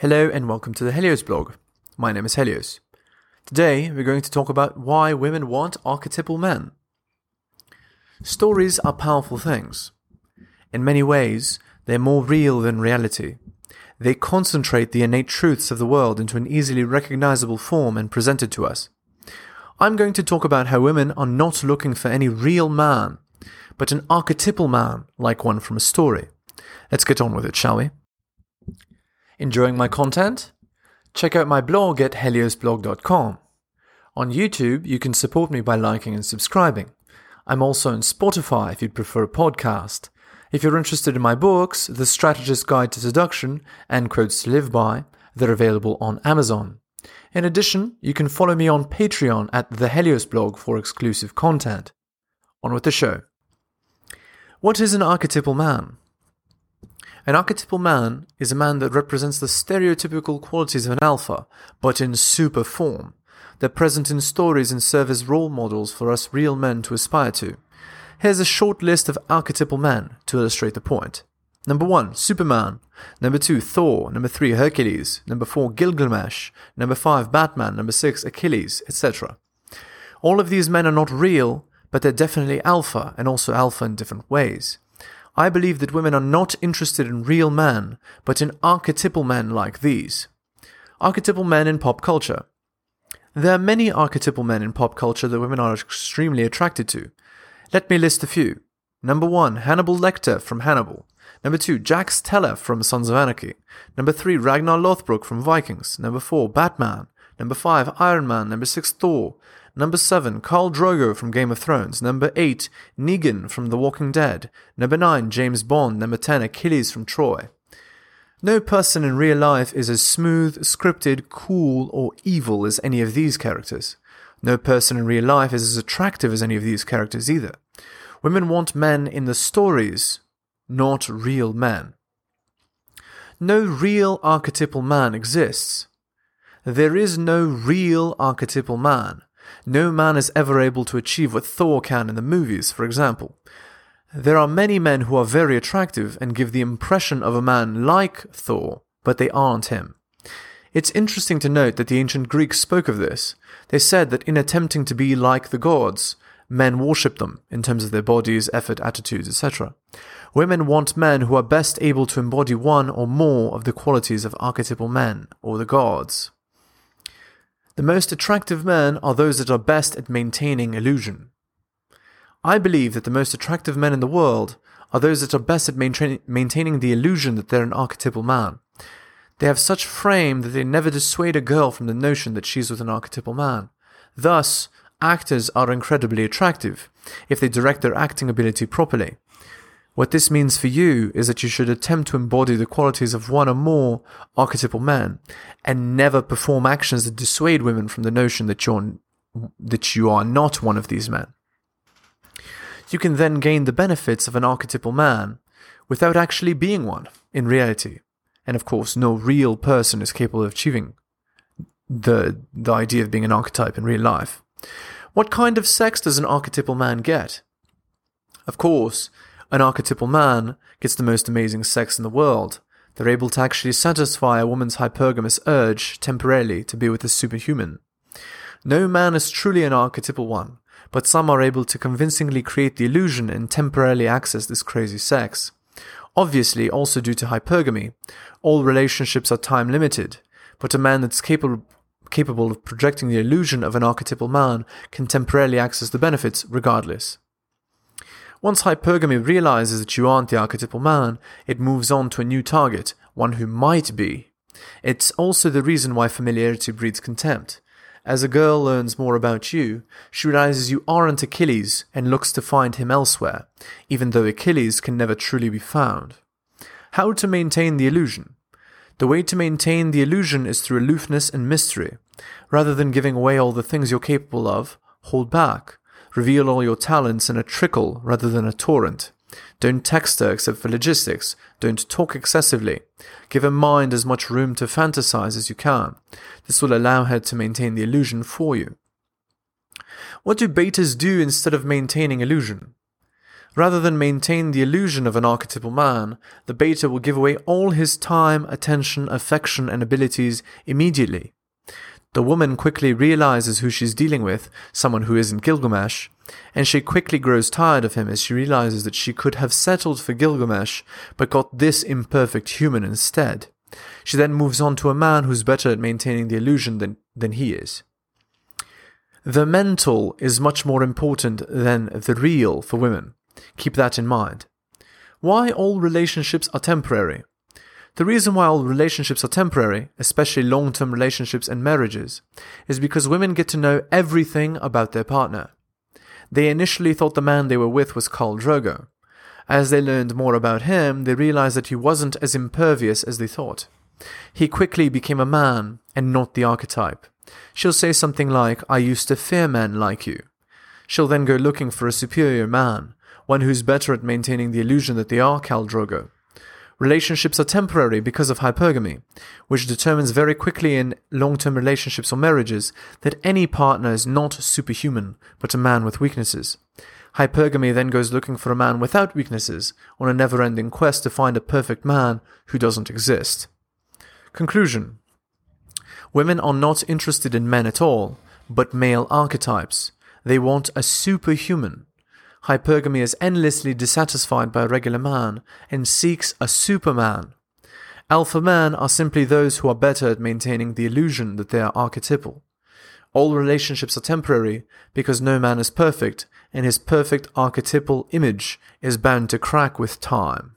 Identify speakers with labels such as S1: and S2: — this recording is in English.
S1: Hello and welcome to the Helios blog. My name is Helios. Today we're going to talk about why women want archetypal men. Stories are powerful things. In many ways, they're more real than reality. They concentrate the innate truths of the world into an easily recognizable form and present it to us. I'm going to talk about how women are not looking for any real man, but an archetypal man like one from a story. Let's get on with it, shall we? Enjoying my content? Check out my blog at heliosblog.com. On YouTube, you can support me by liking and subscribing. I'm also on Spotify if you'd prefer a podcast. If you're interested in my books, The Strategist's Guide to Seduction and Quotes to Live By, they're available on Amazon. In addition, you can follow me on Patreon at the Helios blog for exclusive content. On with the show. What is an archetypal man? An archetypal man is a man that represents the stereotypical qualities of an alpha, but in super form. They're present in stories and serve as role models for us real men to aspire to. Here's a short list of archetypal men to illustrate the point. Number 1, Superman. Number 2, Thor. Number 3, Hercules. Number 4, Gilgamesh. Number 5, Batman. Number 6, Achilles, etc. All of these men are not real, but they're definitely alpha, and also alpha in different ways. I believe that women are not interested in real men, but in archetypal men like these. Archetypal men in pop culture. There are many archetypal men in pop culture that women are extremely attracted to. Let me list a few. Number 1, Hannibal Lecter from Hannibal. Number 2, Jax Teller from Sons of Anarchy. Number 3, Ragnar Lothbrok from Vikings. Number 4, Batman. Number 5, Iron Man. Number 6, Thor. Number 7, Khal Drogo from Game of Thrones. Number 8, Negan from The Walking Dead. Number 9, James Bond. Number 10, Achilles from Troy. No person in real life is as smooth, scripted, cool, or evil as any of these characters. No person in real life is as attractive as any of these characters either. Women want men in the stories, not real men. No real archetypal man exists. There is no real archetypal man. No man is ever able to achieve what Thor can in the movies, for example. There are many men who are very attractive and give the impression of a man like Thor, but they aren't him. It's interesting to note that the ancient Greeks spoke of this. They said that in attempting to be like the gods, men worship them in terms of their bodies, effort, attitudes, etc. Women want men who are best able to embody one or more of the qualities of archetypal men or the gods. The most attractive men are those that are best at maintaining illusion. I believe that the most attractive men in the world are those that are best at maintain- maintaining the illusion that they're an archetypal man. They have such frame that they never dissuade a girl from the notion that she's with an archetypal man. Thus, actors are incredibly attractive if they direct their acting ability properly. What this means for you is that you should attempt to embody the qualities of one or more archetypal men and never perform actions that dissuade women from the notion that you're that you are not one of these men. You can then gain the benefits of an archetypal man without actually being one in reality. And of course, no real person is capable of achieving the the idea of being an archetype in real life. What kind of sex does an archetypal man get? Of course, an archetypal man gets the most amazing sex in the world. They're able to actually satisfy a woman's hypergamous urge temporarily to be with a superhuman. No man is truly an archetypal one, but some are able to convincingly create the illusion and temporarily access this crazy sex. Obviously, also due to hypergamy, all relationships are time limited, but a man that's capable capable of projecting the illusion of an archetypal man can temporarily access the benefits regardless. Once hypergamy realizes that you aren't the archetypal man, it moves on to a new target, one who might be. It's also the reason why familiarity breeds contempt. As a girl learns more about you, she realizes you aren't Achilles and looks to find him elsewhere, even though Achilles can never truly be found. How to maintain the illusion? The way to maintain the illusion is through aloofness and mystery. Rather than giving away all the things you're capable of, hold back. Reveal all your talents in a trickle rather than a torrent. Don't text her except for logistics. Don't talk excessively. Give her mind as much room to fantasize as you can. This will allow her to maintain the illusion for you. What do betas do instead of maintaining illusion? Rather than maintain the illusion of an archetypal man, the beta will give away all his time, attention, affection, and abilities immediately. The woman quickly realizes who she's dealing with, someone who isn't Gilgamesh, and she quickly grows tired of him as she realizes that she could have settled for Gilgamesh, but got this imperfect human instead. She then moves on to a man who's better at maintaining the illusion than, than he is. The mental is much more important than the real for women. Keep that in mind. Why all relationships are temporary? The reason why all relationships are temporary, especially long term relationships and marriages, is because women get to know everything about their partner. They initially thought the man they were with was Khal Drogo. As they learned more about him, they realized that he wasn't as impervious as they thought. He quickly became a man and not the archetype. She'll say something like, I used to fear men like you. She'll then go looking for a superior man, one who's better at maintaining the illusion that they are Khal Drogo. Relationships are temporary because of hypergamy, which determines very quickly in long term relationships or marriages that any partner is not superhuman, but a man with weaknesses. Hypergamy then goes looking for a man without weaknesses on a never ending quest to find a perfect man who doesn't exist. Conclusion Women are not interested in men at all, but male archetypes. They want a superhuman, Hypergamy is endlessly dissatisfied by a regular man and seeks a superman. Alpha men are simply those who are better at maintaining the illusion that they are archetypal. All relationships are temporary because no man is perfect, and his perfect archetypal image is bound to crack with time.